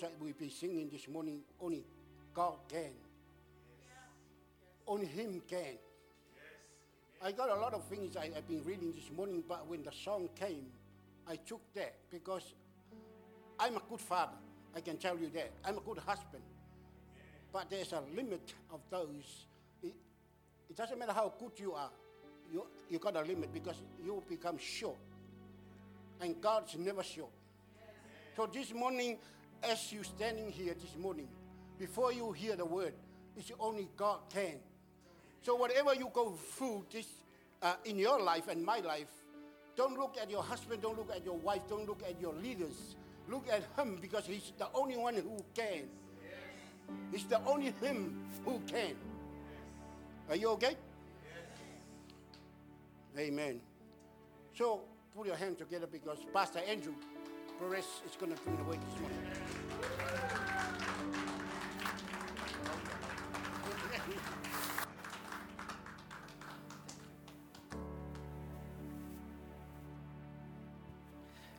that we'll be singing this morning, only God can. Only Him can. I got a lot of things I, have been reading this morning, but when the song came, I took that because I'm a good father. I can tell you that. I'm a good husband. But there's a limit of those. It, it doesn't matter how good you are, you, you got a limit because you become short. And God's never short. So this morning, as you standing here this morning, before you hear the word, it's only God can. So whatever you go through this uh, in your life and my life, don't look at your husband, don't look at your wife, don't look at your leaders. Look at him because he's the only one who can. He's the only him who can. Are you okay? Amen. So put your hands together because Pastor Andrew Perez is going to bring the word this morning.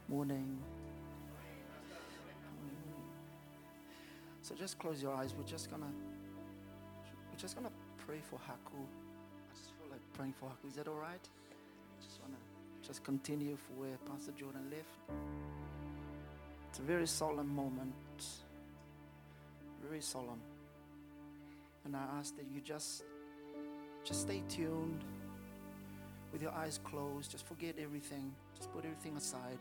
Morning. So just close your eyes. We're just gonna we're just gonna pray for Haku. I just feel like praying for Haku. Is that all right? Just wanna just continue for where Pastor Jordan left. It's a very solemn moment. Very solemn. And I ask that you just just stay tuned with your eyes closed. Just forget everything. Just put everything aside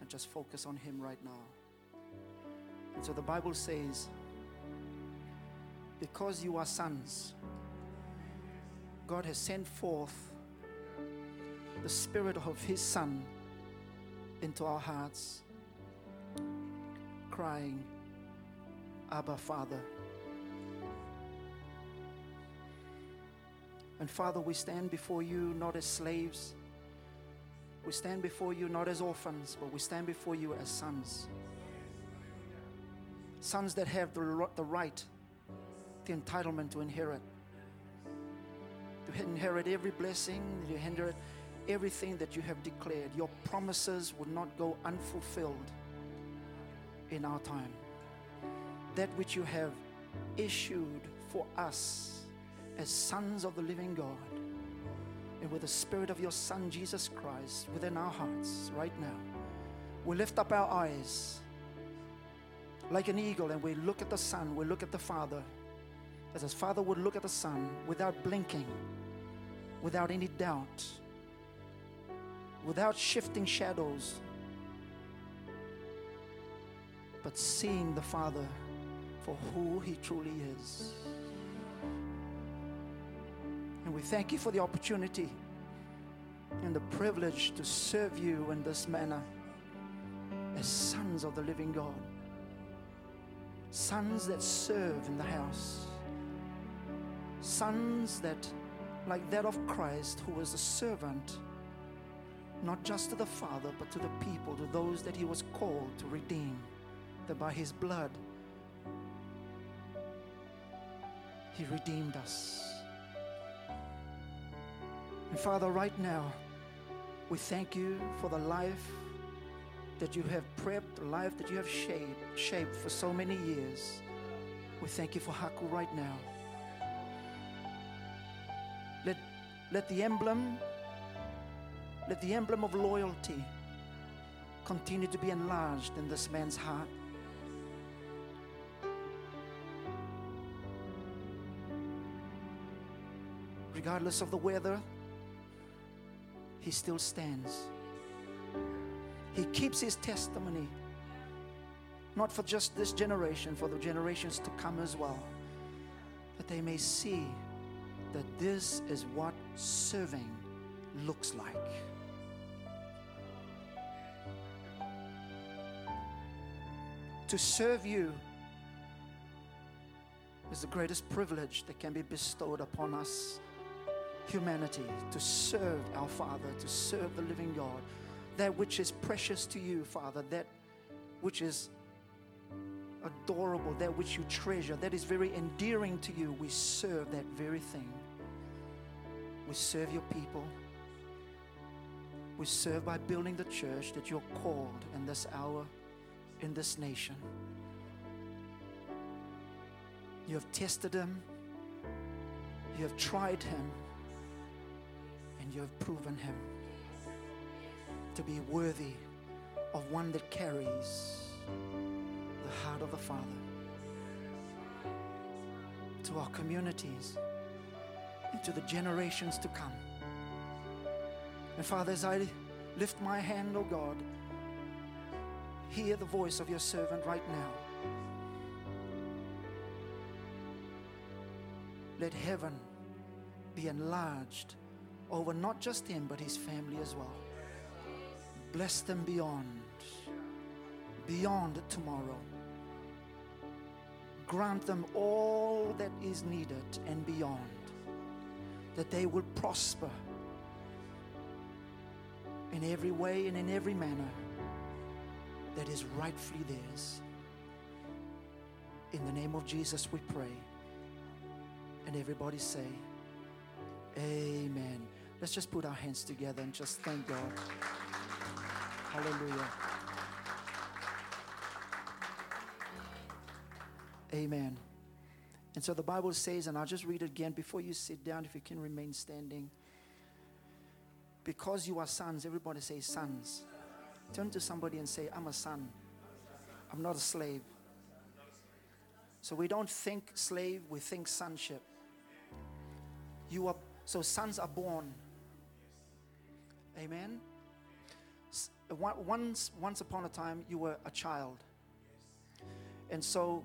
and just focus on him right now. And so the Bible says, because you are sons, God has sent forth the Spirit of His Son into our hearts, crying, Abba, Father. And Father, we stand before you not as slaves. We stand before you not as orphans, but we stand before you as sons sons that have the, the right, the entitlement to inherit. To inherit every blessing, to inherit everything that you have declared. Your promises will not go unfulfilled in our time. That which you have issued for us as sons of the living God, and with the Spirit of your Son, Jesus Christ, within our hearts right now, we lift up our eyes like an eagle and we look at the Son, we look at the Father, as his Father would look at the Son without blinking, without any doubt, without shifting shadows, but seeing the Father for who He truly is. And we thank you for the opportunity and the privilege to serve you in this manner as sons of the living God. Sons that serve in the house, sons that, like that of Christ, who was a servant, not just to the Father, but to the people, to those that he was called to redeem, that by his blood he redeemed us. And Father, right now, we thank you for the life that you have prepped, the life that you have shaped, shaped for so many years. We thank you for Haku right now. Let, let the emblem, let the emblem of loyalty continue to be enlarged in this man's heart. Regardless of the weather, he still stands. He keeps his testimony, not for just this generation, for the generations to come as well, that they may see that this is what serving looks like. To serve you is the greatest privilege that can be bestowed upon us, humanity, to serve our Father, to serve the living God that which is precious to you, Father, that which is adorable, that which you treasure, that is very endearing to you, we serve that very thing. We serve your people. We serve by building the church that you're called in this hour, in this nation. You have tested him, you have tried him, and you have proven him to be worthy of one that carries the heart of the Father to our communities and to the generations to come. And Father, as I lift my hand, oh God, hear the voice of your servant right now. Let heaven be enlarged over not just him, but his family as well. Bless them beyond, beyond tomorrow. Grant them all that is needed and beyond, that they will prosper in every way and in every manner that is rightfully theirs. In the name of Jesus, we pray. And everybody say, Amen. Let's just put our hands together and just thank God. Hallelujah. Amen. And so the Bible says, and I'll just read it again before you sit down, if you can remain standing. Because you are sons, everybody say sons. Turn to somebody and say, I'm a son. I'm not a slave. So we don't think slave, we think sonship. You are so sons are born. Amen. Once, once upon a time, you were a child. And so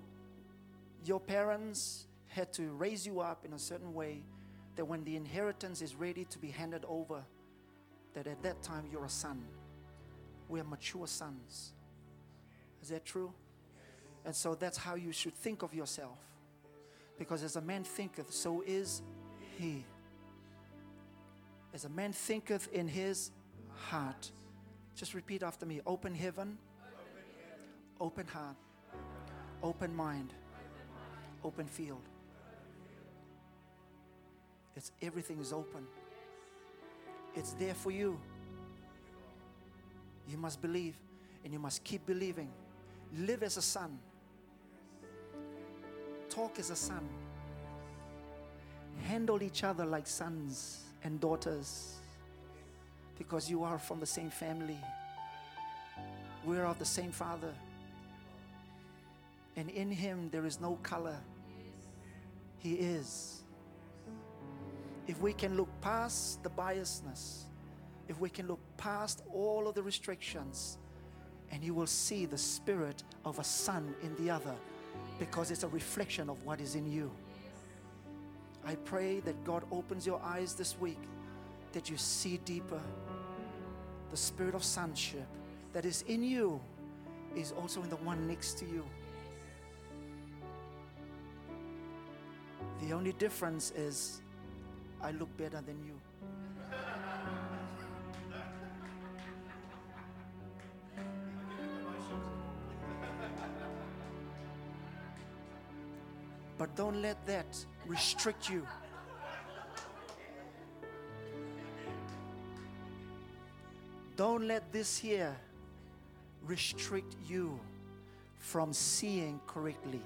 your parents had to raise you up in a certain way that when the inheritance is ready to be handed over, that at that time you're a son. We are mature sons. Is that true? And so that's how you should think of yourself. Because as a man thinketh, so is he. As a man thinketh in his heart. Just repeat after me open heaven, open heart, open mind, open field. It's everything is open. It's there for you. You must believe and you must keep believing. Live as a son. Talk as a son. Handle each other like sons and daughters because you are from the same family. We're of the same Father. And in Him there is no color. He is. If we can look past the biasness, if we can look past all of the restrictions, and you will see the spirit of a son in the other because it's a reflection of what is in you. I pray that God opens your eyes this week, that you see deeper. The spirit of sonship that is in you is also in the one next to you. The only difference is I look better than you. But don't let that restrict you. Don't let this here restrict you from seeing correctly.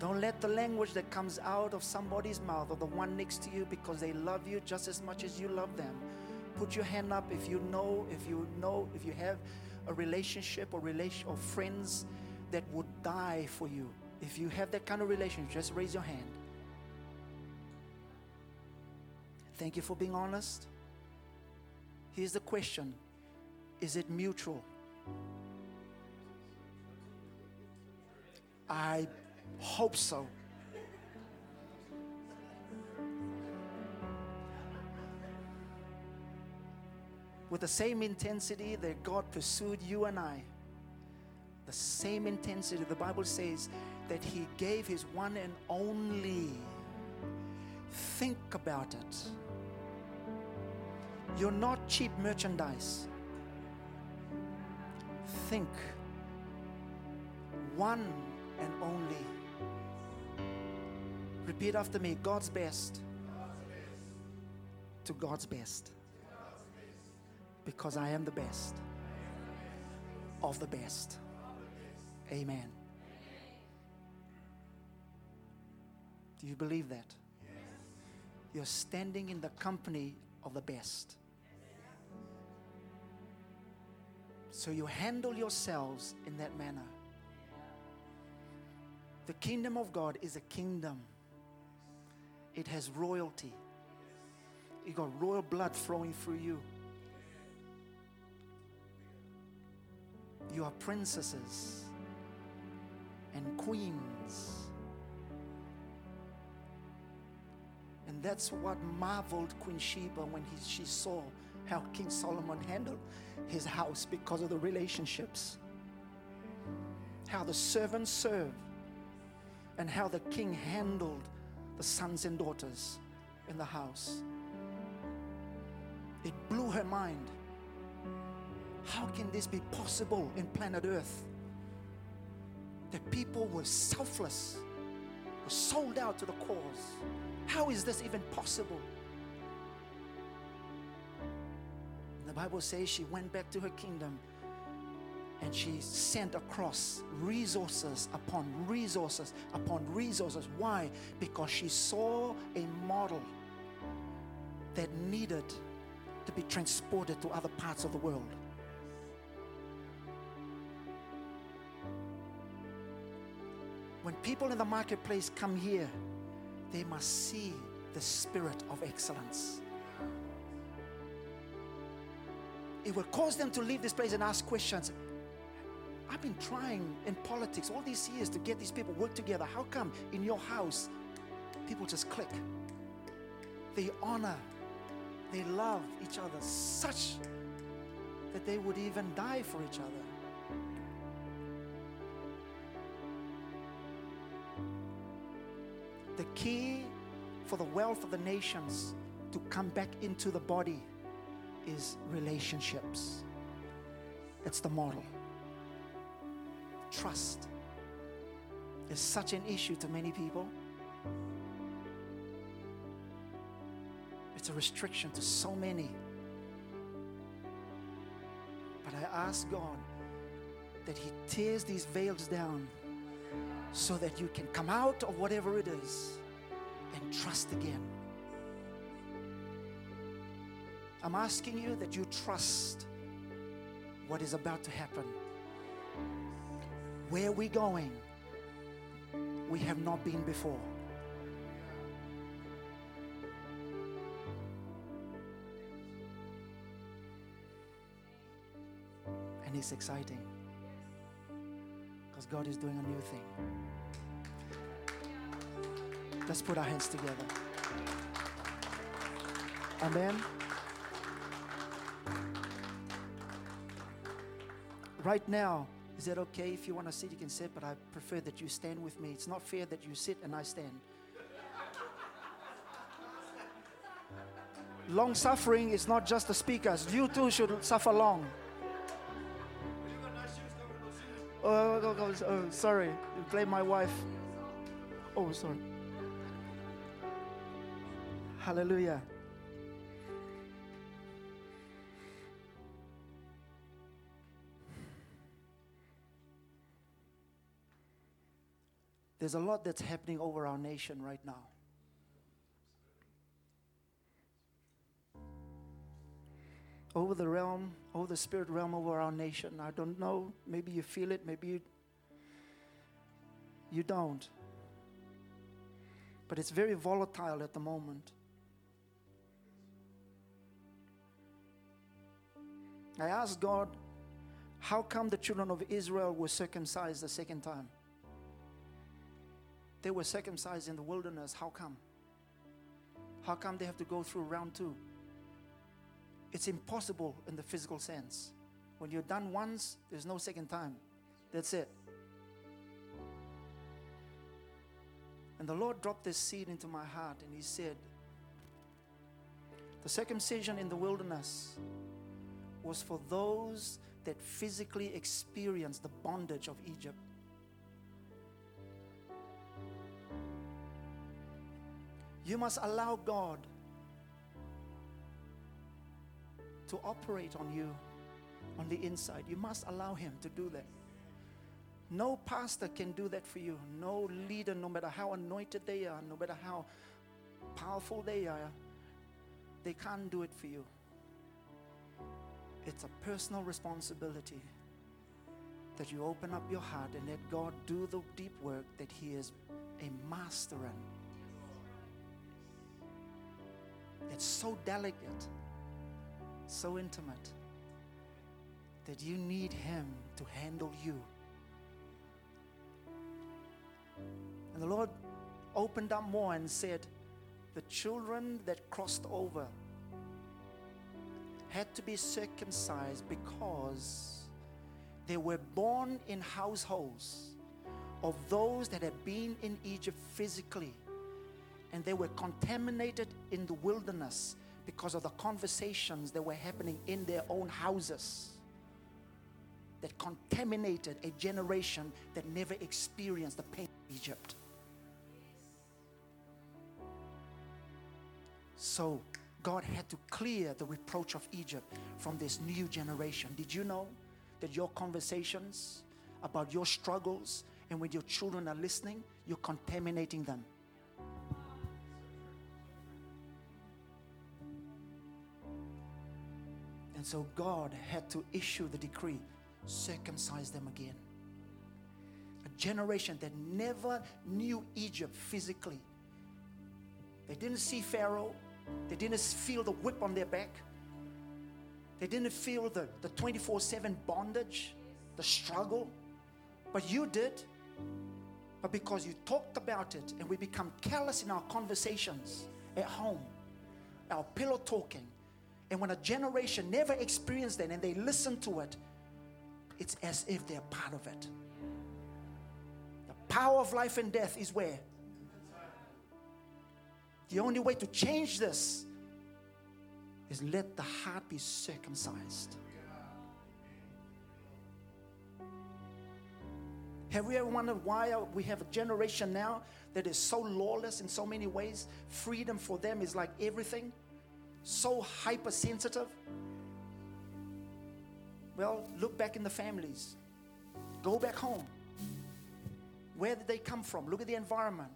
Don't let the language that comes out of somebody's mouth or the one next to you because they love you just as much as you love them. Put your hand up if you know, if you know, if you have a relationship or relation or friends that would die for you. If you have that kind of relationship, just raise your hand. Thank you for being honest. Here's the question Is it mutual? I hope so. With the same intensity that God pursued you and I the same intensity. The Bible says that He gave His one and only. Think about it. You're not cheap merchandise. Think. One and only. Repeat after me God's best, to God's best. Because I am the best of the best. Amen. Do you believe that? Yes. You're standing in the company of the best. So you handle yourselves in that manner. The kingdom of God is a kingdom. It has royalty. You got royal blood flowing through you. You are princesses and queens. And that's what marveled Queen Sheba when he, she saw how King Solomon handled his house because of the relationships. How the servants served and how the king handled the sons and daughters in the house. It blew her mind. How can this be possible in planet Earth? The people were selfless, were sold out to the cause. How is this even possible? The Bible says she went back to her kingdom and she sent across resources upon resources upon resources. Why? Because she saw a model that needed to be transported to other parts of the world. When people in the marketplace come here, they must see the spirit of excellence. It will cause them to leave this place and ask questions. I've been trying in politics all these years to get these people work together. How come in your house people just click? They honor, they love each other such that they would even die for each other. Key for the wealth of the nations to come back into the body is relationships. It's the model. Trust is such an issue to many people. It's a restriction to so many. But I ask God that He tears these veils down so that you can come out of whatever it is and trust again. I'm asking you that you trust what is about to happen. Where we're going, we have not been before. And it's exciting because God is doing a new thing. Let's put our hands together. Amen. Right now, is that okay? If you want to sit, you can sit, but I prefer that you stand with me. It's not fair that you sit and I stand. Long suffering is not just the speakers, you too should suffer long. Oh, oh, oh, oh sorry, you blame my wife. Oh, sorry. Hallelujah. There's a lot that's happening over our nation right now. Over the realm, over the spirit realm, over our nation. I don't know. Maybe you feel it, maybe you, you don't. But it's very volatile at the moment. I asked God, how come the children of Israel were circumcised the second time? They were circumcised in the wilderness. How come? How come they have to go through round two? It's impossible in the physical sense. When you're done once, there's no second time. That's it. And the Lord dropped this seed into my heart and He said, The circumcision in the wilderness was for those that physically experienced the bondage of Egypt. You must allow God to operate on you on the inside. You must allow Him to do that. No pastor can do that for you. No leader, no matter how anointed they are, no matter how powerful they are, they can't do it for you. It's a personal responsibility that you open up your heart and let God do the deep work that He is a master in. It's so delicate, so intimate, that you need Him to handle you. And the Lord opened up more and said, The children that crossed over had to be circumcised because they were born in households of those that had been in Egypt physically and they were contaminated in the wilderness because of the conversations that were happening in their own houses that contaminated a generation that never experienced the pain of Egypt. So God had to clear the reproach of Egypt from this new generation. Did you know that your conversations about your struggles and when your children are listening, you're contaminating them? And so God had to issue the decree circumcise them again. A generation that never knew Egypt physically. They didn't see Pharaoh, they didn't feel the whip on their back. They didn't feel the, the 24 7 bondage, the struggle. But you did. But because you talked about it and we become callous in our conversations at home, our pillow talking, and when a generation never experienced that and they listen to it, it's as if they're part of it. The power of life and death is where? The only way to change this is let the heart be circumcised. Have you ever wondered why we have a generation now that is so lawless in so many ways? Freedom for them is like everything, so hypersensitive. Well, look back in the families, go back home. Where did they come from? Look at the environment.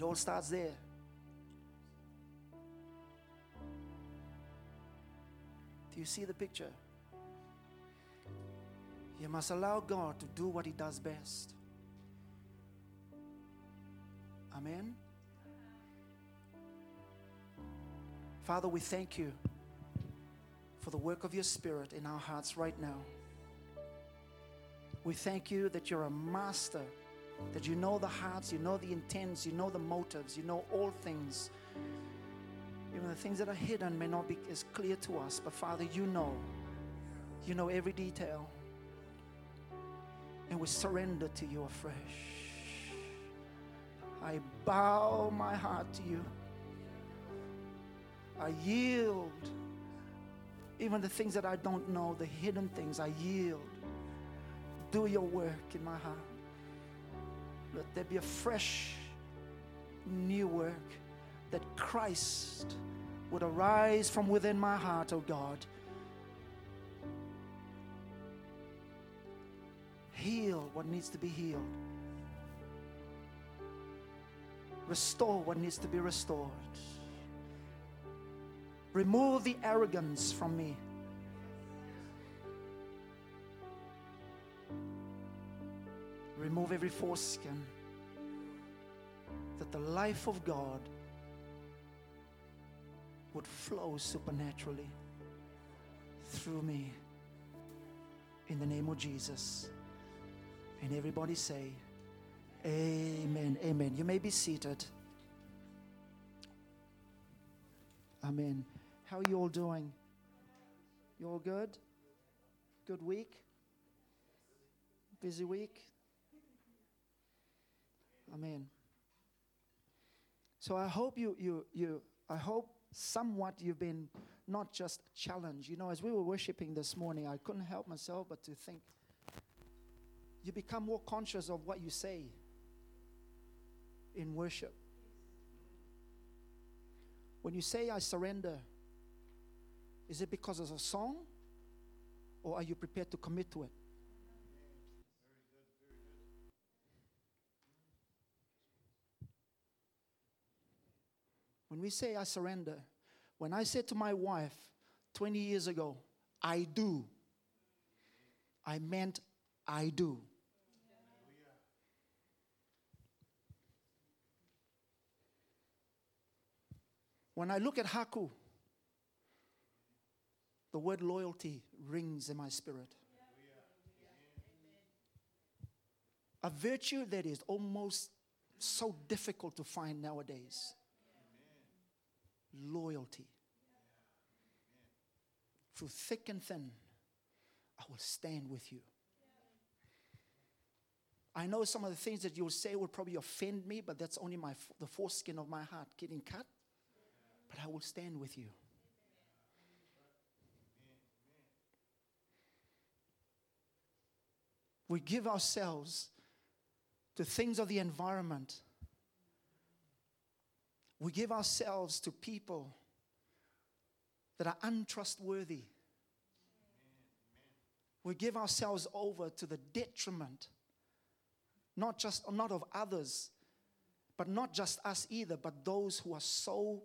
It all starts there. Do you see the picture? You must allow God to do what He does best. Amen. Father, we thank you for the work of your Spirit in our hearts right now. We thank you that you're a master that you know the hearts, you know the intents, you know the motives, you know all things. Even the things that are hidden may not be as clear to us, but Father, you know. You know every detail. And we surrender to you afresh. I bow my heart to you. I yield. Even the things that I don't know, the hidden things, I yield. Do your work in my heart. Let there be a fresh, new work that Christ would arise from within my heart, oh God. Heal what needs to be healed. Restore what needs to be restored. Remove the arrogance from me. Remove every foreskin, that the life of God would flow supernaturally through me in the name of Jesus. And everybody say, Amen. Amen. You may be seated. Amen. How are you all doing? You all good? Good week? Busy week? Amen. So I hope you, you, you, I hope somewhat you've been not just challenged. You know, as we were worshiping this morning, I couldn't help myself but to think you become more conscious of what you say in worship. When you say, I surrender, is it because of a song or are you prepared to commit to it? When we say I surrender, when I said to my wife 20 years ago, I do, I meant I do. When I look at Haku, the word loyalty rings in my spirit. A virtue that is almost so difficult to find nowadays loyalty. Through thick and thin, I will stand with you. I know some of the things that you'll say will probably offend me, but that's only my, the foreskin of my heart getting cut. But I will stand with you. We give ourselves to things of the environment. We give ourselves to people that are untrustworthy. We give ourselves over to the detriment, not just not of others, but not just us either, but those who are so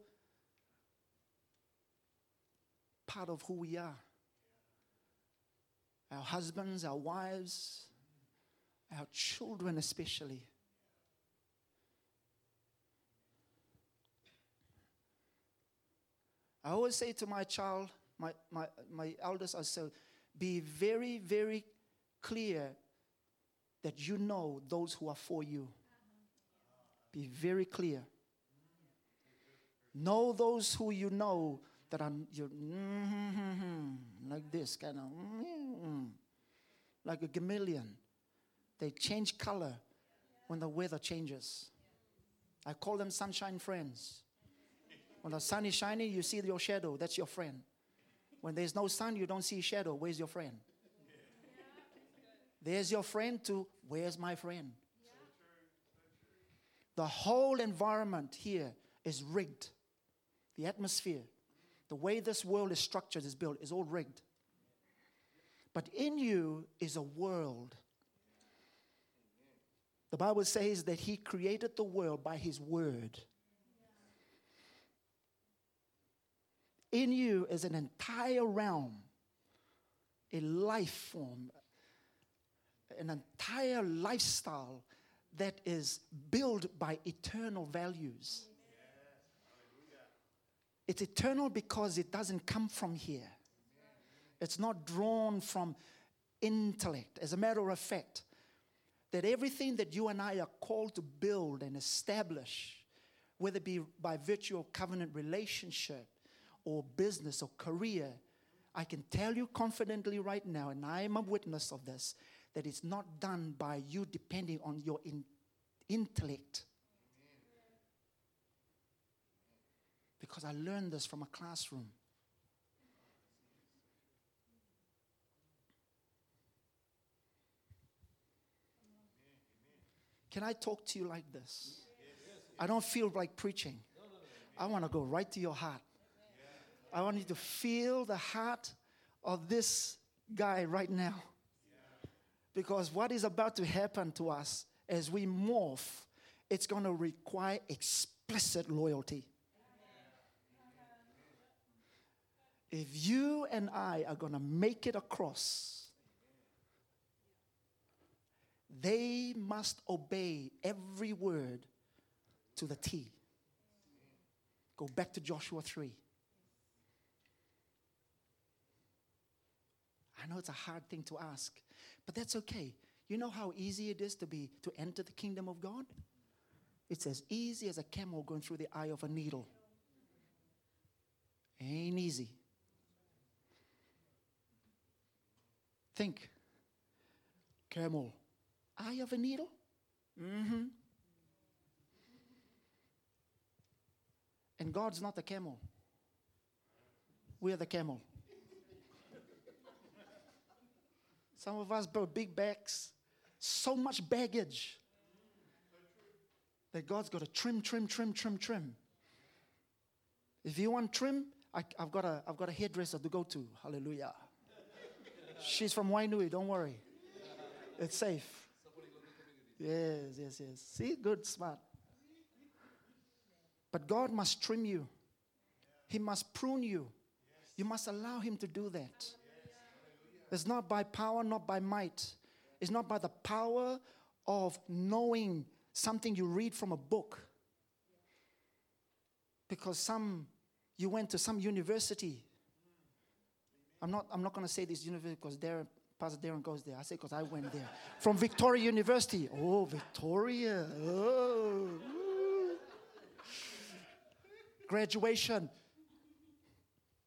part of who we are. Our husbands, our wives, our children, especially. I always say to my child, my, my, my eldest, I say, be very, very clear that you know those who are for you. Be very clear. Know those who you know that are you mm-hmm, like this kind of mm, like a chameleon. They change color when the weather changes. I call them sunshine friends. When the sun is shining, you see your shadow. That's your friend. When there's no sun, you don't see shadow. Where's your friend? There's your friend to where's my friend? The whole environment here is rigged. The atmosphere, the way this world is structured, is built, is all rigged. But in you is a world the Bible says that He created the world by His word. In you is an entire realm, a life form, an entire lifestyle that is built by eternal values. It's eternal because it doesn't come from here. It's not drawn from intellect. As a matter of fact, that everything that you and I are called to build and establish, whether it be by virtue of covenant relationship or business or career, I can tell you confidently right now, and I am a witness of this, that it's not done by you depending on your in- intellect. Because I learned this from a classroom. Can I talk to you like this? I don't feel like preaching. I want to go right to your heart. I want you to feel the heart of this guy right now. Because what is about to happen to us as we morph, it's going to require explicit loyalty. If you and I are going to make it across, they must obey every word to the T. Go back to Joshua 3. I know it's a hard thing to ask, but that's okay. You know how easy it is to be to enter the kingdom of God? It's as easy as a camel going through the eye of a needle. Ain't easy. Think. Camel eye of a needle? Mm-hmm. And God's not the camel. We're the camel. Some of us brought big bags, so much baggage that God's got to trim, trim, trim, trim, trim. If you want trim, I, have got a, I've got a hairdresser to go to. Hallelujah. She's from Wainui, don't worry. It's safe. Yes, yes, yes. See, good, smart. But God must trim you, He must prune you. You must allow Him to do that. It's not by power, not by might. It's not by the power of knowing something you read from a book. Because some, you went to some university. I'm not, I'm not going to say this university because Darren, Pastor Darren goes there. I say because I went there. From Victoria University. Oh, Victoria. Oh. Graduation.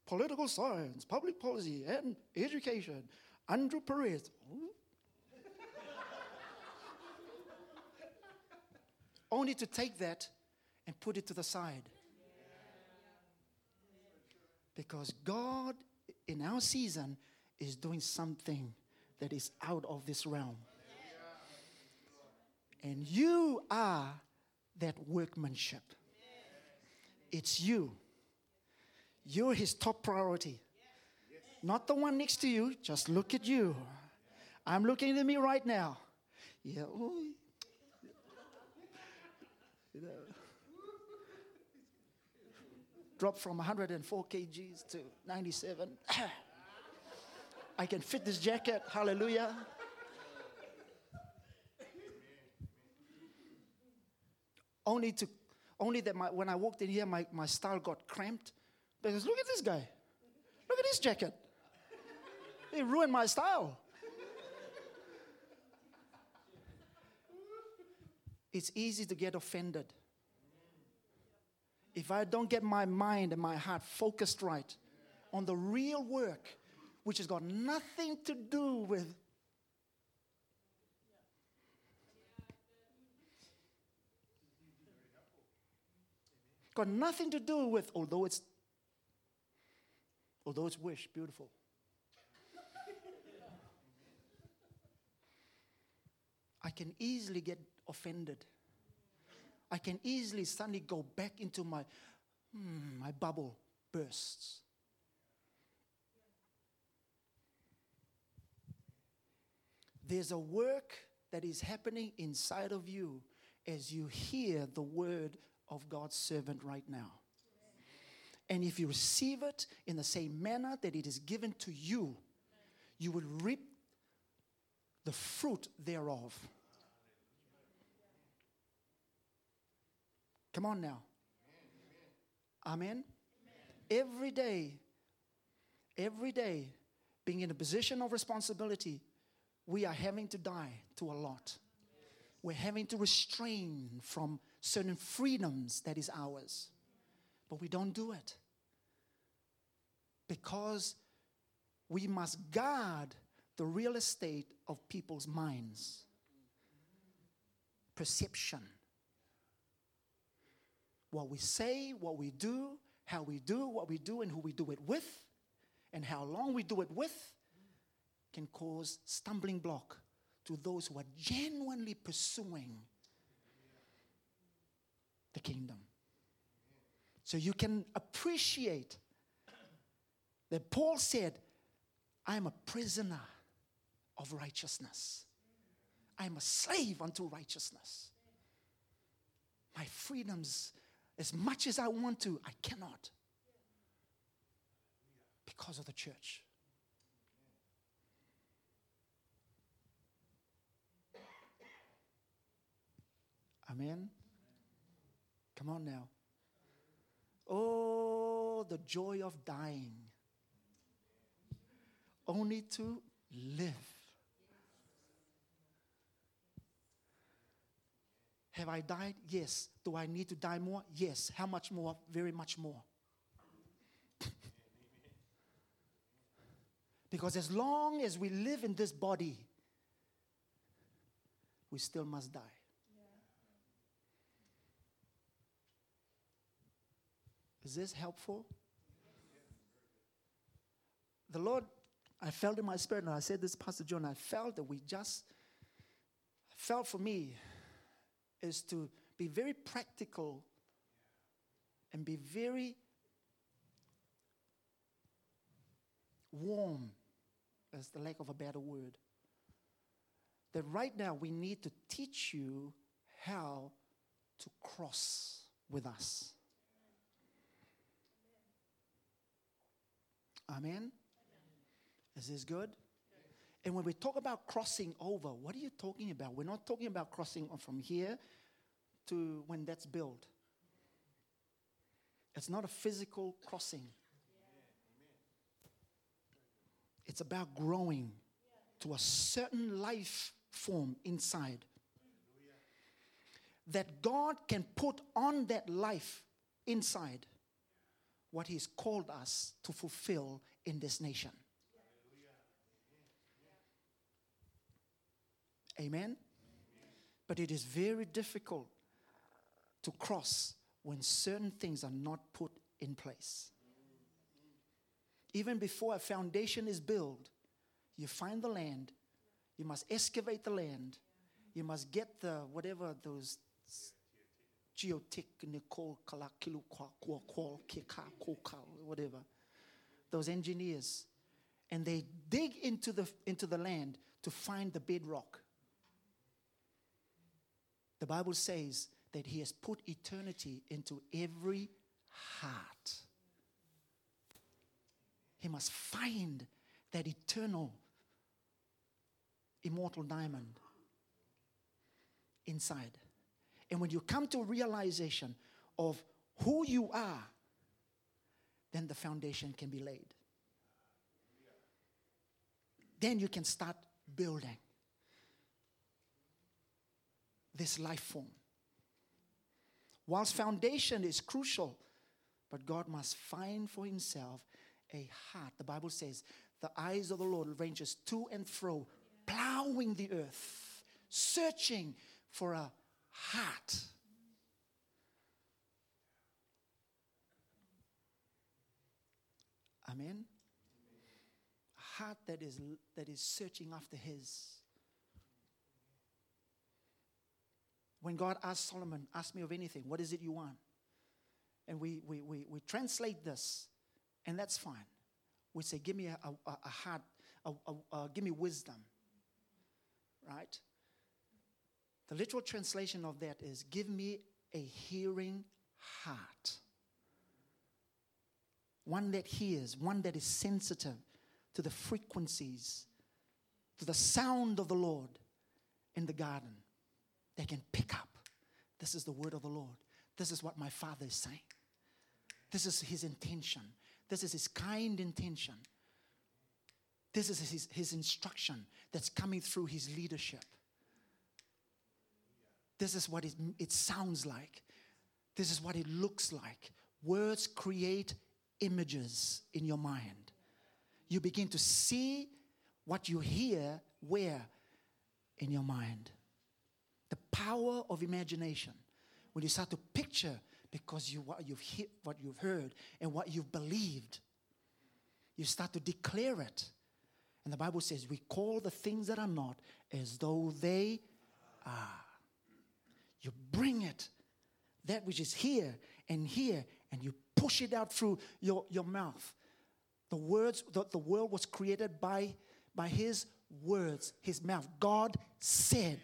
Political science, public policy, and education. Andrew Perez. Only to take that and put it to the side. Because God, in our season, is doing something that is out of this realm. And you are that workmanship. It's you. You're his top priority. Not the one next to you, just look at you. I'm looking at me right now. Yeah. You know. Dropped from 104 kgs to 97. I can fit this jacket. Hallelujah. Only to only that my, when I walked in here, my, my style got cramped. Because look at this guy. Look at his jacket. It ruined my style. It's easy to get offended. If I don't get my mind and my heart focused right on the real work, which has got nothing to do with got nothing to do with although it's although it's wish beautiful. I can easily get offended. I can easily suddenly go back into my hmm, my bubble bursts. There's a work that is happening inside of you as you hear the word of God's servant right now. And if you receive it in the same manner that it is given to you, you will reap the fruit thereof. Come on now. Amen. Every day, every day, being in a position of responsibility, we are having to die to a lot. We're having to restrain from certain freedoms that is ours. But we don't do it because we must guard the real estate of people's minds, perception. What we say, what we do, how we do what we do, and who we do it with, and how long we do it with can cause stumbling block to those who are genuinely pursuing the kingdom. So you can appreciate that Paul said, I'm a prisoner of righteousness. I'm a slave unto righteousness. My freedoms, as much as I want to, I cannot because of the church. Amen. Come on now. Oh, the joy of dying. Only to live. Have I died? Yes. Do I need to die more? Yes. How much more? Very much more. because as long as we live in this body, we still must die. Is this helpful? The Lord, I felt in my spirit, and I said this, Pastor John, I felt that we just, felt for me, is to be very practical and be very warm, as the lack of a better word. That right now we need to teach you how to cross with us. Amen. Is this good? And when we talk about crossing over, what are you talking about? We're not talking about crossing from here to when that's built. It's not a physical crossing. It's about growing to a certain life form inside. That God can put on that life inside what He's called us to fulfill in this nation. Amen? But it is very difficult to cross when certain things are not put in place. Even before a foundation is built, you find the land, you must excavate the land, you must get the whatever those geotech, whatever, those engineers, and they dig into the, into the land to find the bedrock. The Bible says that He has put eternity into every heart. He must find that eternal, immortal diamond inside. And when you come to realization of who you are, then the foundation can be laid. Then you can start building this life form. Whilst foundation is crucial, but God must find for himself a heart. The Bible says, the eyes of the Lord ranges to and fro, plowing the earth, searching for a heart. Amen. A heart that is, that is searching after his. When God asked Solomon, Ask me of anything, what is it you want? And we, we, we, we translate this, and that's fine. We say, Give me a, a, a heart, a, give me wisdom. Right? The literal translation of that is, Give me a hearing heart. One that hears, one that is sensitive to the frequencies, to the sound of the Lord in the garden they can pick up. This is the word of the Lord. This is what my Father is saying. This is his intention. This is his kind intention. This is his, his instruction that's coming through his leadership. This is what it, it sounds like. This is what it looks like. Words create images in your mind. You begin to see what you hear where in your mind the power of imagination. When you start to picture because you what you've hit, what you've heard and what you've believed, you start to declare it. And the Bible says, we call the things that are not as though they are. You bring it, that which is here and here, and you push it out through your, your mouth. The words, the, the world was created by, by his words, his mouth. God said.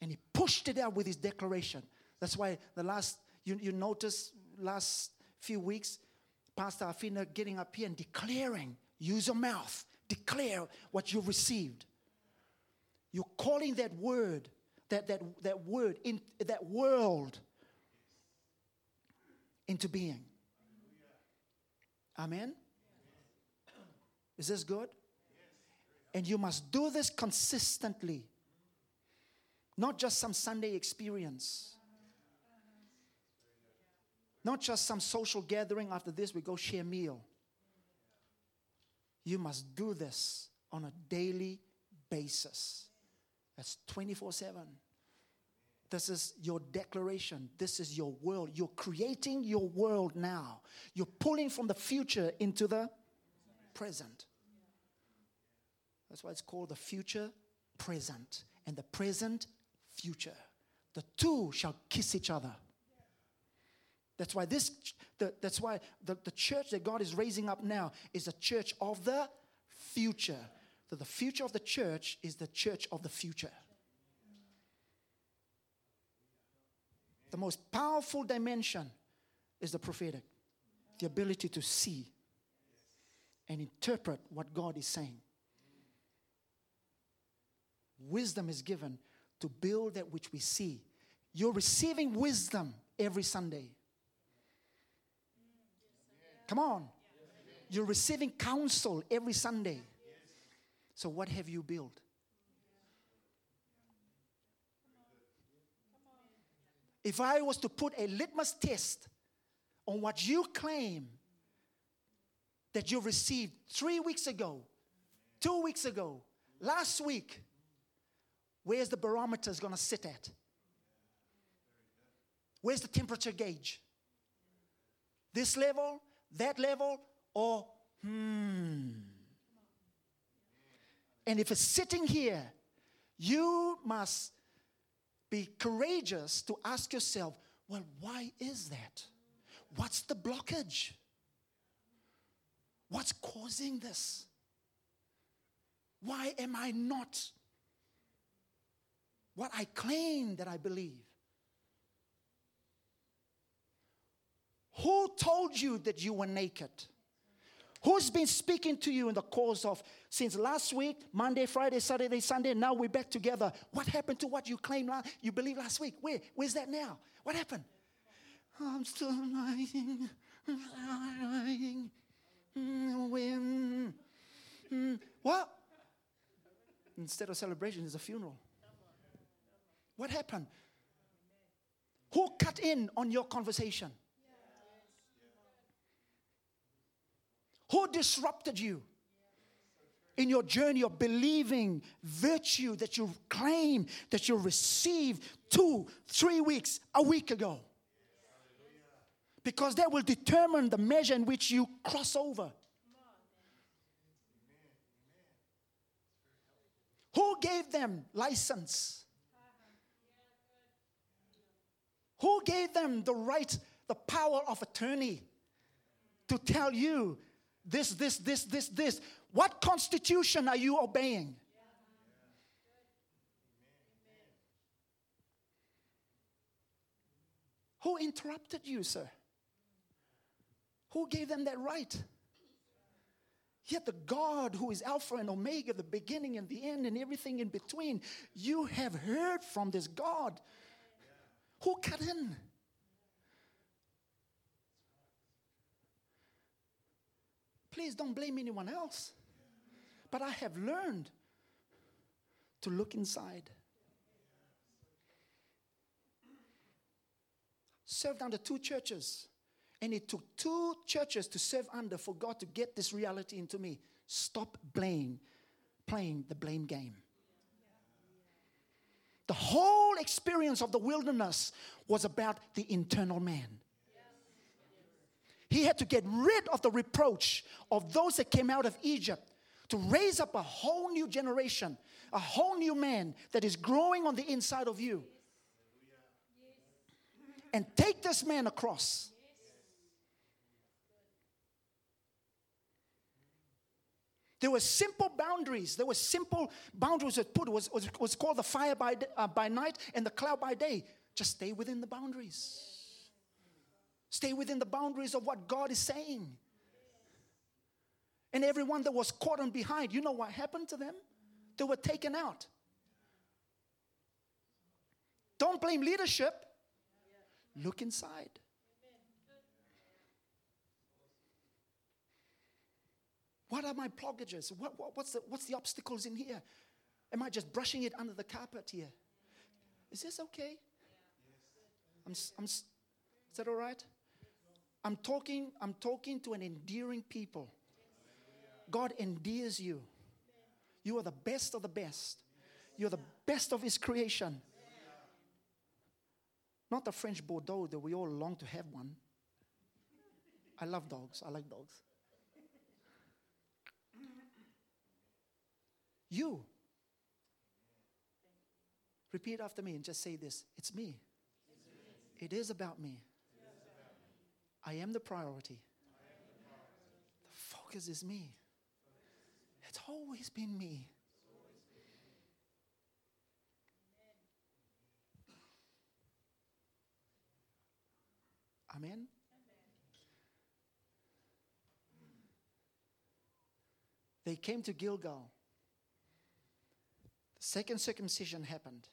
And he pushed it out with his declaration. That's why the last, you, you notice last few weeks, Pastor Afina getting up here and declaring, use your mouth, declare what you've received. You're calling that word, that, that, that word, in, that world into being. Amen? Is this good? And you must do this consistently. Not just some Sunday experience. Not just some social gathering after this, we go share meal. You must do this on a daily basis. That's 24 7. This is your declaration. This is your world. You're creating your world now. You're pulling from the future into the present. That's why it's called the future present. And the present future. The two shall kiss each other. That's why this, the, that's why the, the church that God is raising up now is a church of the future. So the future of the church is the church of the future. The most powerful dimension is the prophetic. the ability to see and interpret what God is saying. Wisdom is given to build that which we see. You're receiving wisdom every Sunday. Come on. You're receiving counsel every Sunday. So, what have you built? If I was to put a litmus test on what you claim that you received three weeks ago, two weeks ago, last week, where's the barometer going to sit at? Where's the temperature gauge? This level, that level, or hmm? And if it's sitting here, you must be courageous to ask yourself, well, why is that? What's the blockage? What's causing this? Why am I not what I claim that I believe? Who told you that you were naked? Who's been speaking to you in the course of since last week, Monday, Friday, Saturday, Sunday, now we're back together? What happened to what you claimed last, you believed last week? Where? Where's that now? What happened? I'm still lying. lying. When? Hmm, what? Instead of celebration, it's a funeral. What happened? Who cut in on your conversation? Who disrupted you in your journey of believing virtue that you claim that you received two, three weeks, a week ago? Because that will determine the measure in which you cross over. Who gave them license? Who gave them the right, the power of attorney to tell you this, this, this, this, this. What constitution are you obeying? Who interrupted you, sir? Who gave them that right? Yet the God who is Alpha and Omega, the beginning and the end, and everything in between, you have heard from this God. Who cut in? Please don't blame anyone else. But I have learned to look inside. Served under two churches. And it took two churches to serve under for God to get this reality into me. Stop blame, playing the blame game. The whole experience of the wilderness was about the internal man. He had to get rid of the reproach of those that came out of Egypt to raise up a whole new generation, a whole new man that is growing on the inside of you. And take this man across. There were simple boundaries. There were simple boundaries that put. Was, was, was called the fire by, uh, by night and the cloud by day. Just stay within the boundaries. Stay within the boundaries of what God is saying. And everyone that was caught on behind, you know what happened to them? They were taken out. Don't blame leadership. Look inside. What are my blockages? What, what, what's, the, what's the obstacles in here? Am I just brushing it under the carpet here? Is this okay? I'm, I'm, is that all right? I'm talking, I'm talking to an endearing people. God endears you. You are the best of the best. You're the best of His creation. Not the French Bordeaux that we all long to have one. I love dogs. I like dogs. You. Repeat after me and just say this It's me. It is about me. I am the priority. The focus is me. It's always been me. Amen. They came to Gilgal. The second circumcision happened.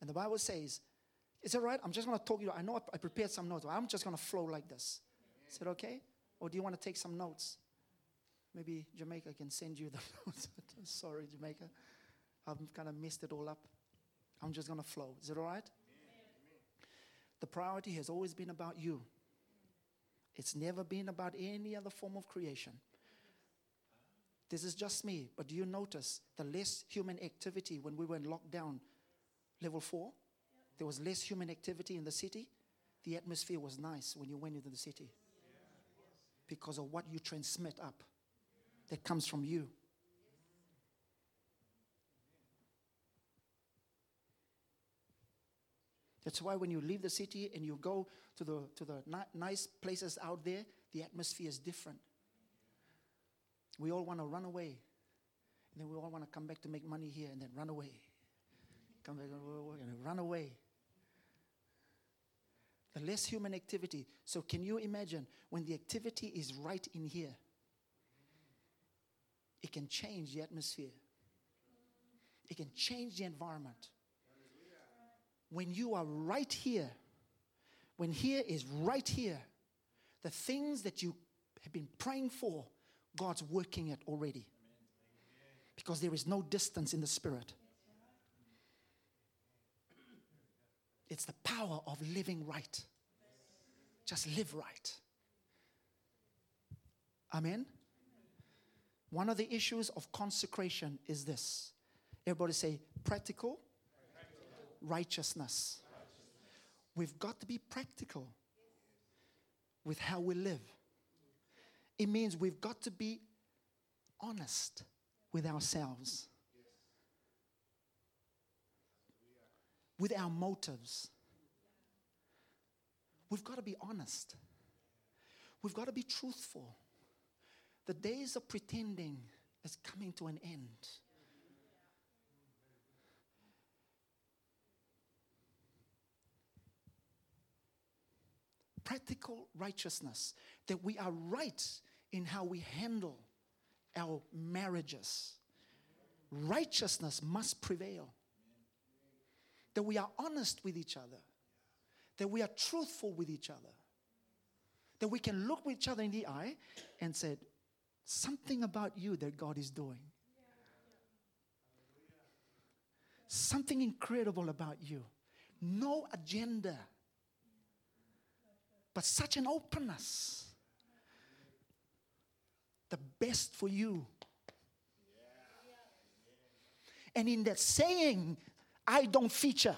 And the Bible says is it right? I'm just going to talk you. I know I prepared some notes, but I'm just going to flow like this. Is it okay? Or do you want to take some notes? Maybe Jamaica can send you the notes. Sorry, Jamaica. I've kind of messed it all up. I'm just going to flow. Is it all right? The priority has always been about you. It's never been about any other form of creation. This is just me, but do you notice the less human activity when we were in lockdown, level four? There was less human activity in the city. The atmosphere was nice when you went into the city because of what you transmit up that comes from you. That's why when you leave the city and you go to the, to the ni- nice places out there, the atmosphere is different. We all want to run away. And then we all want to come back to make money here and then run away. Come back and run away. The less human activity. So, can you imagine when the activity is right in here? It can change the atmosphere, it can change the environment when you are right here, when here is right here, the things that you have been praying for, God's working it already. Because there is no distance in the spirit. It's the power of living right. Just live right. Amen. One of the issues of consecration is this. Everybody say practical righteousness. We've got to be practical with how we live. It means we've got to be honest with ourselves, with our motives. We've got to be honest. We've got to be truthful. The days of pretending is coming to an end. practical righteousness, that we are right in how we handle our marriages. Righteousness must prevail. That we are honest with each other. That we are truthful with each other. That we can look each other in the eye and say, something about you that God is doing. Something incredible about you. No agenda but such an openness. The best for you. And in that saying, I don't feature.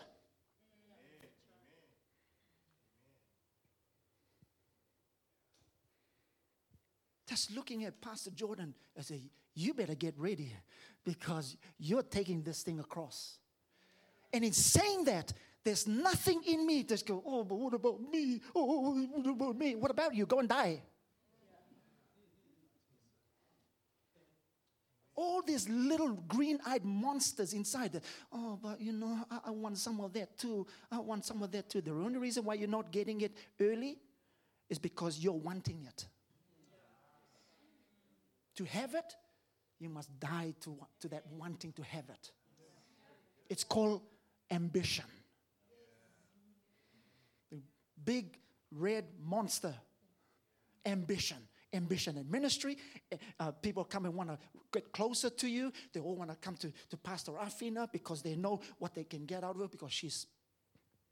Just looking at Pastor Jordan, I say, You better get ready because you're taking this thing across. And in saying that, there's nothing in me that's go, oh, but what about me? Oh, oh, oh what about me? What about you? Go and die. All these little green eyed monsters inside. That, oh, but you know, I, I, want some of that too. I want some of that too. The only reason why you're not getting it early is because you're wanting it. To have it, you must die to, to that wanting to have it. It's called ambition The big red monster ambition ambition and ministry. Eh, uh, people come and want to get closer to you. They all want to come to, to Pastor Afina because they know what they can get out of her because she's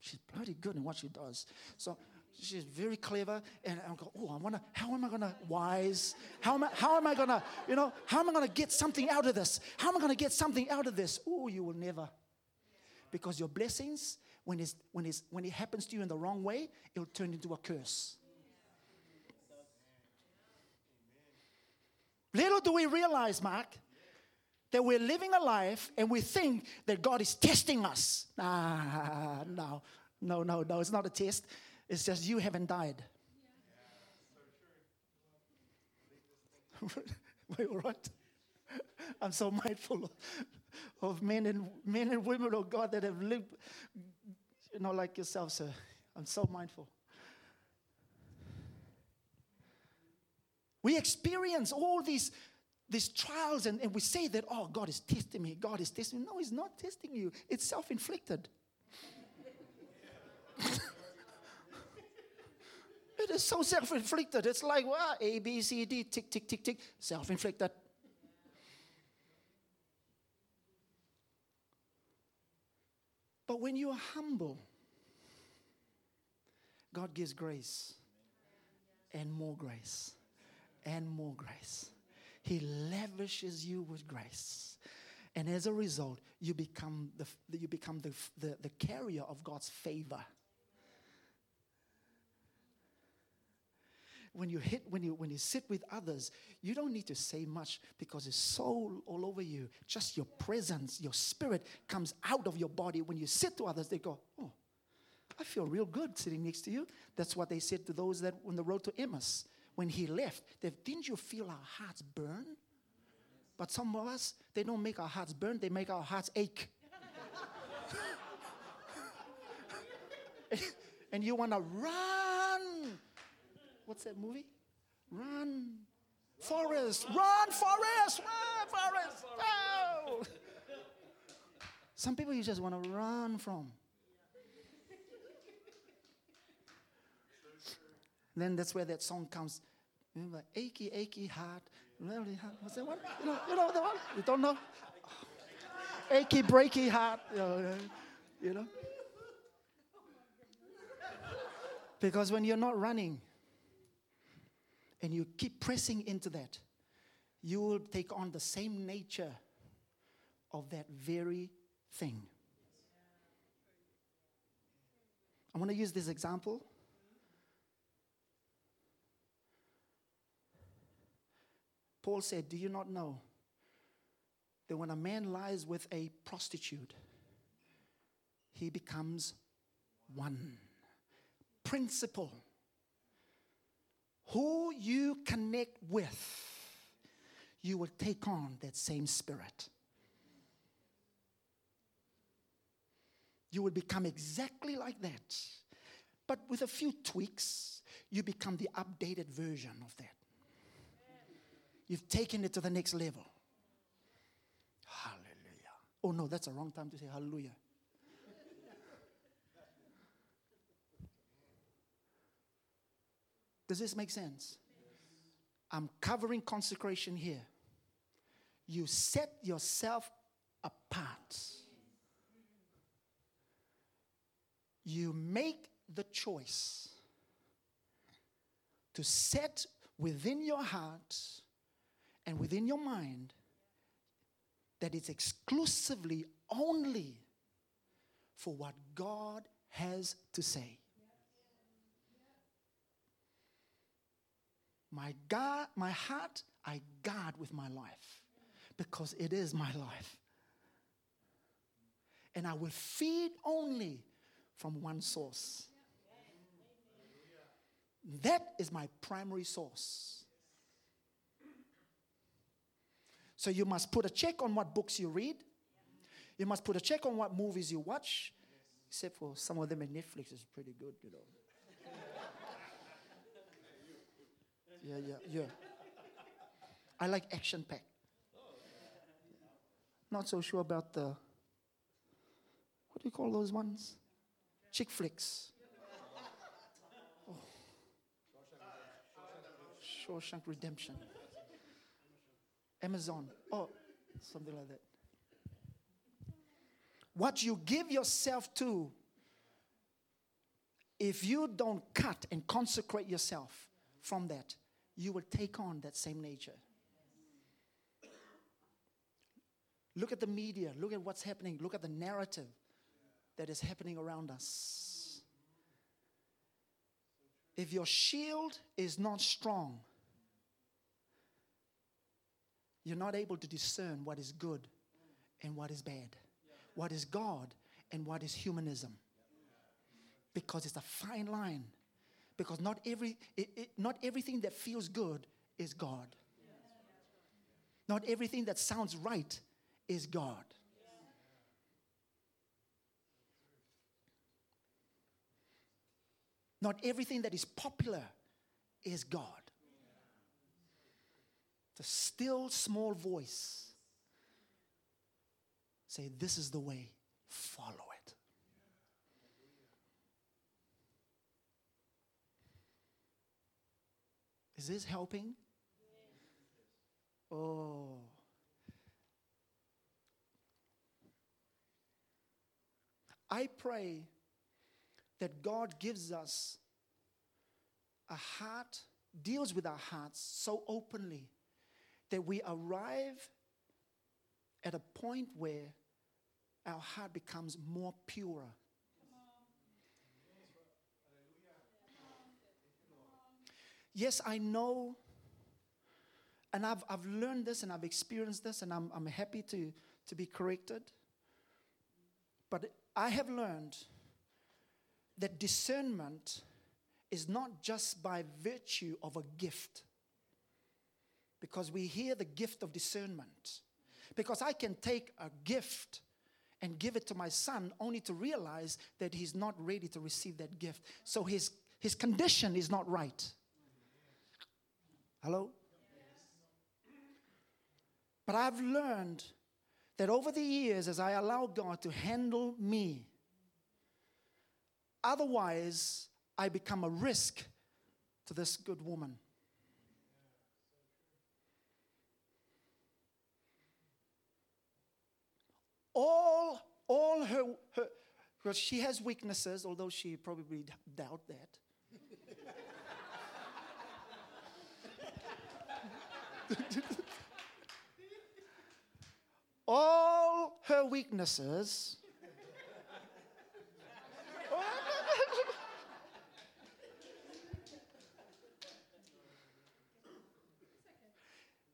she's bloody good in what she does. So she's very clever. And I'm going, oh, I want to, how am I going to, wise? How am I, how am I going to, you know, how am I to get something out of this? How am I going to get something out of this? Oh, you will never. Because your blessings when, it's, when, it's, when it happens to you in the wrong way, it'll turn into a curse. Little do we realize, Mark, that we're living a life and we think that God is testing us. Ah, no, no, no, no, it's not a test. It's just you haven't died. Wait, all right? I'm so mindful of men and men and women of God that have lived you know, like yourself, sir. I'm so mindful. We experience all these these trials, and, and we say that, oh, God is testing me, God is testing me. No, He's not testing you, it's self inflicted. it is so self inflicted. It's like, well, A, B, C, D, tick, tick, tick, tick, self inflicted. But when you are humble, God gives grace and more grace and more grace. He lavishes you with grace. And as a result, you become the, you become the, the, the carrier of God's favor. when you hit when you when you sit with others you don't need to say much because it's so all over you just your presence your spirit comes out of your body when you sit to others they go oh i feel real good sitting next to you that's what they said to those that on the road to emmaus when he left they didn't you feel our hearts burn but some of us they don't make our hearts burn they make our hearts ache and you want to run what's that movie? Run, Forrest, run, Forrest, run, Forrest. Oh. Some people you just want to run from. Then that's where that song comes. Remember, achy, achy heart. What's that one? You know, you know the one? You don't know? Oh. Achy, breaky heart. You know, you know? Because when you're not running, and you keep pressing into that, you will take on the same nature of that very thing. I want to use this example. Paul said, Do you not know that when a man lies with a prostitute, he becomes one? Principle who you connect with, you will take on that same spirit. You will become exactly like that. But with a few tweaks, you become the updated version of that. You've taken it to the next level. Hallelujah. Oh, no, that's a wrong time to say hallelujah. Does this make sense? I'm covering consecration here. You set yourself apart. You make the choice to set within your heart and within your mind that it's exclusively only for what God has to say. My God, my heart, I guard with my life because it is my life. And I will feed only from one source. That is my primary source. So you must put a check on what books you read. You must put a check on what movies you watch. Except for some of them in Netflix is pretty good, you know. yeah, yeah, yeah. I like action pack. Not so sure about the, what do you call those ones? Chick flicks. Oh. Shawshank Redemption. Amazon. Oh, something like that. What you give yourself to, if you don't cut and consecrate yourself from that, you will take on that same nature. Look at the media, look at what's happening, look at the narrative that is happening around us. If your shield is not strong, you're not able to discern what is good and what is bad, what is God and what is humanism. Because it's a fine line because not, every, it, it, not everything that feels good is God. Not everything that sounds right is God. Not everything that is popular is God. The still small voice say, This is the way, follow it. Is this helping? Oh. I pray that God gives us a heart, deals with our hearts so openly that we arrive at a point where our heart becomes more pure. Yes, I know, and I've, I've learned this and I've experienced this, and I'm, I'm happy to, to be corrected. But I have learned that discernment is not just by virtue of a gift. Because we hear the gift of discernment. Because I can take a gift and give it to my son only to realize that he's not ready to receive that gift. So his, his condition is not right. Hello? But I've learned that over the years, as I allow God to handle me, otherwise, I become a risk to this good woman. All, all her, her, because she has weaknesses, although she probably doubt that. all her weaknesses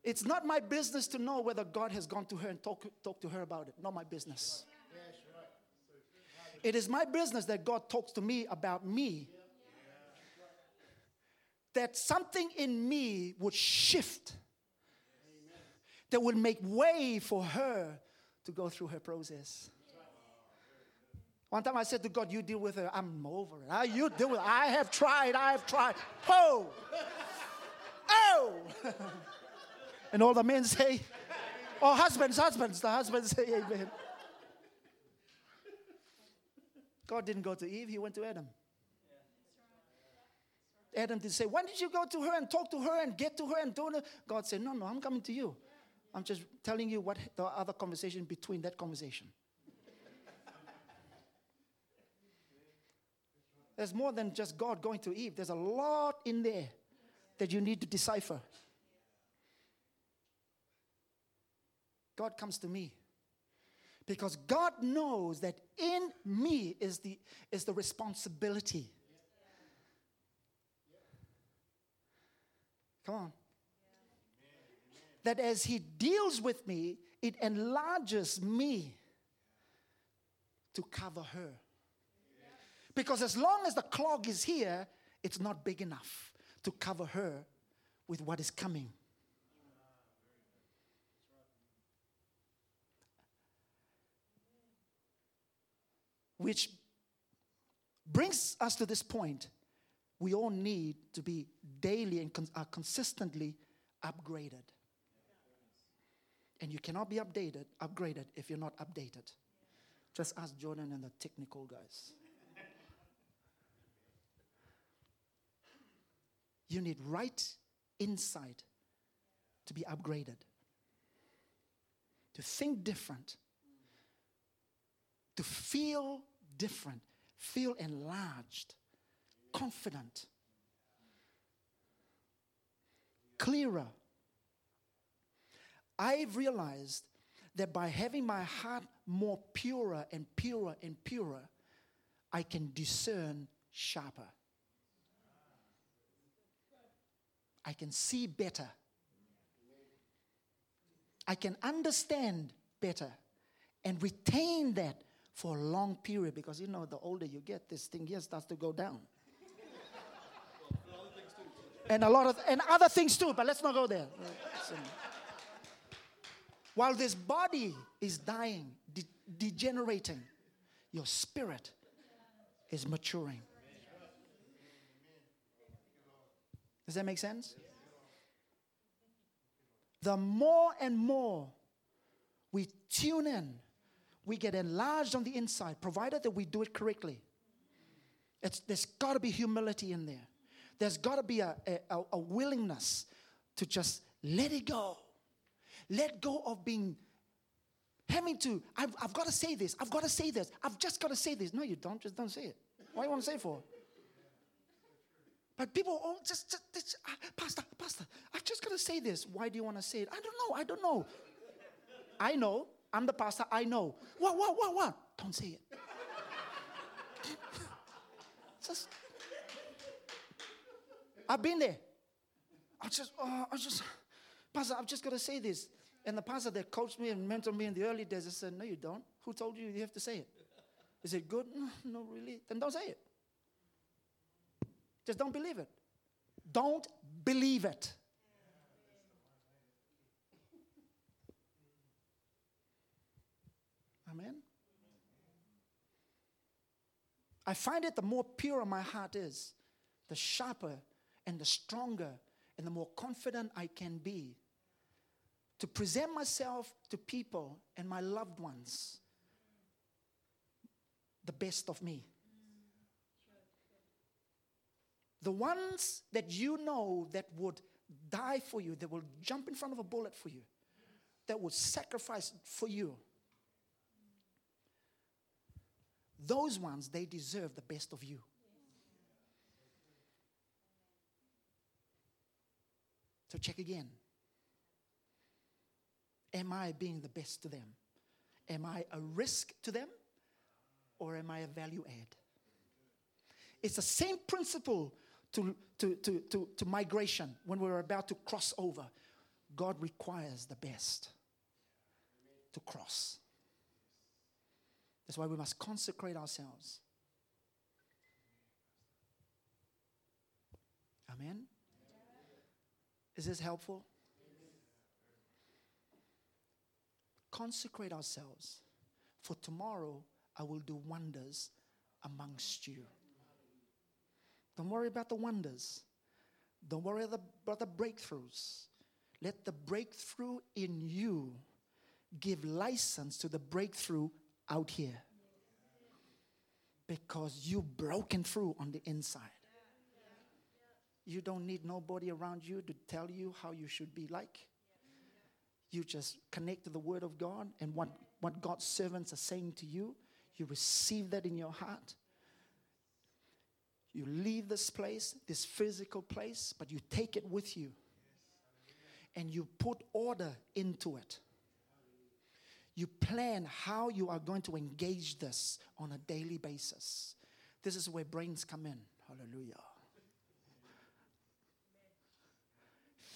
It's not my business to know whether God has gone to her and talk, talk to her about it. Not my business. It is my business that God talks to me about me. That something in me would shift, that would make way for her to go through her process. One time I said to God, You deal with her. I'm over it. Ah, you deal with it. I have tried. I have tried. Oh! Oh! And all the men say, Oh, husbands, husbands. The husbands say, Amen. God didn't go to Eve, he went to Adam. Adam did say, Why did you go to her and talk to her and get to her and do it? God said, No, no, I'm coming to you. I'm just telling you what the other conversation between that conversation. There's more than just God going to Eve, there's a lot in there that you need to decipher. God comes to me. Because God knows that in me is the, is the responsibility. Come on. That as He deals with me, it enlarges me to cover her. Because as long as the clog is here, it's not big enough to cover her with what is coming. Which brings us to this point. We all need to be daily and con- uh, consistently upgraded. And you cannot be updated, upgraded if you're not updated. Just ask Jordan and the technical guys. You need right insight to be upgraded, to think different, to feel different, feel enlarged, confident, clearer. I've realized that by having my heart more purer and purer and purer, I can discern sharper. I can see better. I can understand better and retain that for a long period because you know the older you get this thing here starts to go down. And a lot of and other things too but let's not go there. While this body is dying de- degenerating your spirit is maturing. Does that make sense? The more and more we tune in, we get enlarged on the inside, provided that we do it correctly. It's, there's got to be humility in there. There's got to be a, a, a willingness to just let it go. Let go of being, having to, I've, I've got to say this, I've got to say this, I've just got to say this. No, you don't, just don't say it. Why you want to say it for? But people, oh, just, just, just uh, Pastor, Pastor, I've just got to say this. Why do you want to say it? I don't know, I don't know. I know. I'm the pastor. I know. What, what, what, what? Don't say it. just, I've been there. I just, uh, I just, Pastor, I've just got to say this. And the pastor that coached me and mentored me in the early days, I said, No, you don't. Who told you you have to say it? Is it good? No, no, really. Then don't say it. Just don't believe it. Don't believe it. Amen. I find it the more pure my heart is, the sharper and the stronger and the more confident I can be to present myself to people and my loved ones the best of me. The ones that you know that would die for you, that will jump in front of a bullet for you, that would sacrifice for you. Those ones, they deserve the best of you. So check again. Am I being the best to them? Am I a risk to them? Or am I a value add? It's the same principle to, to, to, to, to migration when we're about to cross over. God requires the best to cross. That's why we must consecrate ourselves. Amen. Is this helpful? Consecrate ourselves. For tomorrow, I will do wonders amongst you. Don't worry about the wonders. Don't worry about the breakthroughs. Let the breakthrough in you give license to the breakthrough out here. Because you've broken through on the inside. You don't need nobody around you to tell you how you should be like. You just connect to the Word of God and what, what God's servants are saying to you. You receive that in your heart. You leave this place, this physical place, but you take it with you. And you put order into it. You plan how you are going to engage this on a daily basis. This is where brains come in. Hallelujah.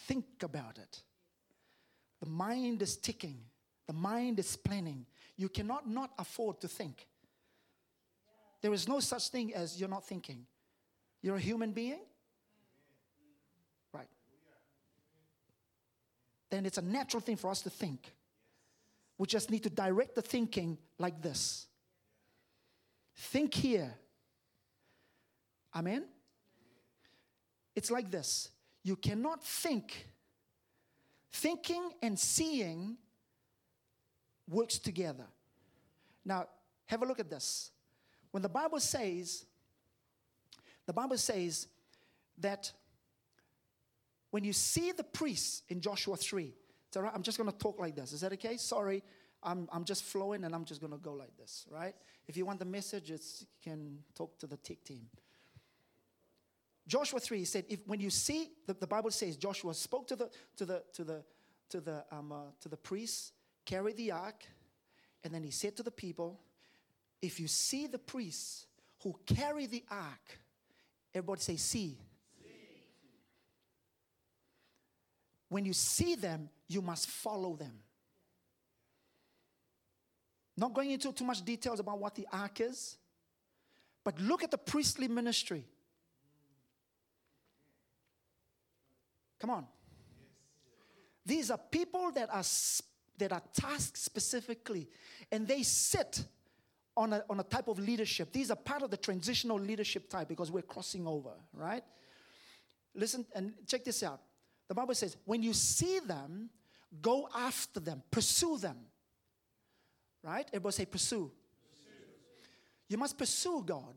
Think about it. The mind is ticking, the mind is planning. You cannot not afford to think. There is no such thing as you're not thinking. You're a human being? Right. Then it's a natural thing for us to think. We just need to direct the thinking like this. Think here. Amen? It's like this. You cannot think. Thinking and seeing works together. Now, have a look at this. When the Bible says the Bible says that when you see the priests in Joshua 3, it's all right, I'm just going to talk like this. Is that okay? Sorry, I'm, I'm just flowing and I'm just going to go like this, right? If you want the message, it's, you can talk to the tech team. Joshua 3 he said, if, when you see, the, the Bible says Joshua spoke to the, to the, to the, to the, um, uh, to the priests, carry the ark, and then he said to the people, if you see the priests who carry the ark, Everybody say, see. see. When you see them, you must follow them. Not going into too much details about what the ark is, but look at the priestly ministry. Come on. These are people that are that are tasked specifically, and they sit on a, on a type of leadership. These are part of the transitional leadership type because we're crossing over, right? Listen and check this out. The Bible says, when you see them, Go after them, pursue them. Right? Everybody say, pursue. You must pursue God.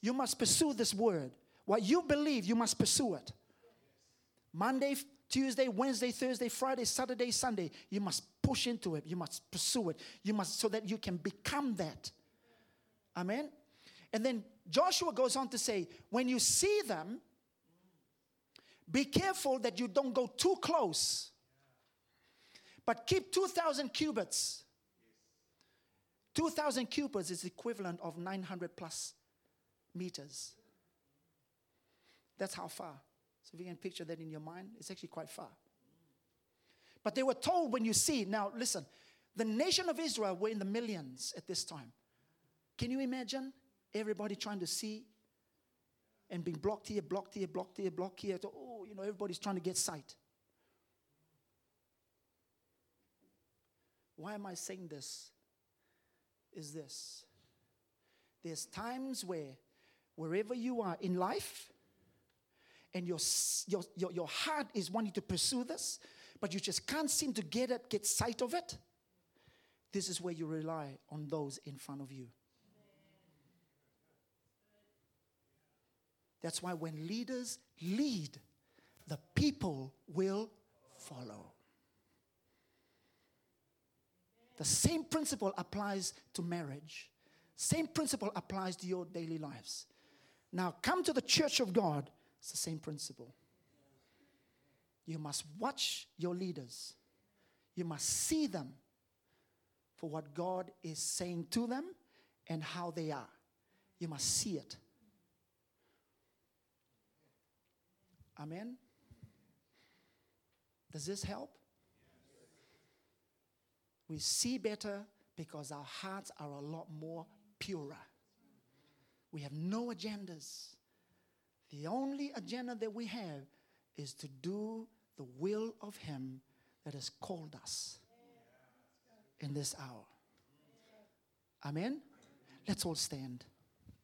You must pursue this word. What you believe, you must pursue it. Monday, Tuesday, Wednesday, Thursday, Friday, Saturday, Sunday, you must push into it. You must pursue it. You must, so that you can become that. Amen. And then Joshua goes on to say, when you see them, be careful that you don't go too close, but keep 2,000 cubits. 2,000 cubits is equivalent of 900 plus meters. That's how far. So if you can picture that in your mind, it's actually quite far. But they were told when you see, now listen, the nation of Israel were in the millions at this time. Can you imagine everybody trying to see and being blocked here, blocked here, blocked here, blocked here? You know, everybody's trying to get sight. Why am I saying this? Is this. There's times where, wherever you are in life, and your, your, your, your heart is wanting to pursue this, but you just can't seem to get it, get sight of it, this is where you rely on those in front of you. That's why when leaders lead, the people will follow. The same principle applies to marriage. Same principle applies to your daily lives. Now, come to the church of God, it's the same principle. You must watch your leaders, you must see them for what God is saying to them and how they are. You must see it. Amen. Does this help? We see better because our hearts are a lot more purer. We have no agendas. The only agenda that we have is to do the will of Him that has called us in this hour. Amen? Let's all stand.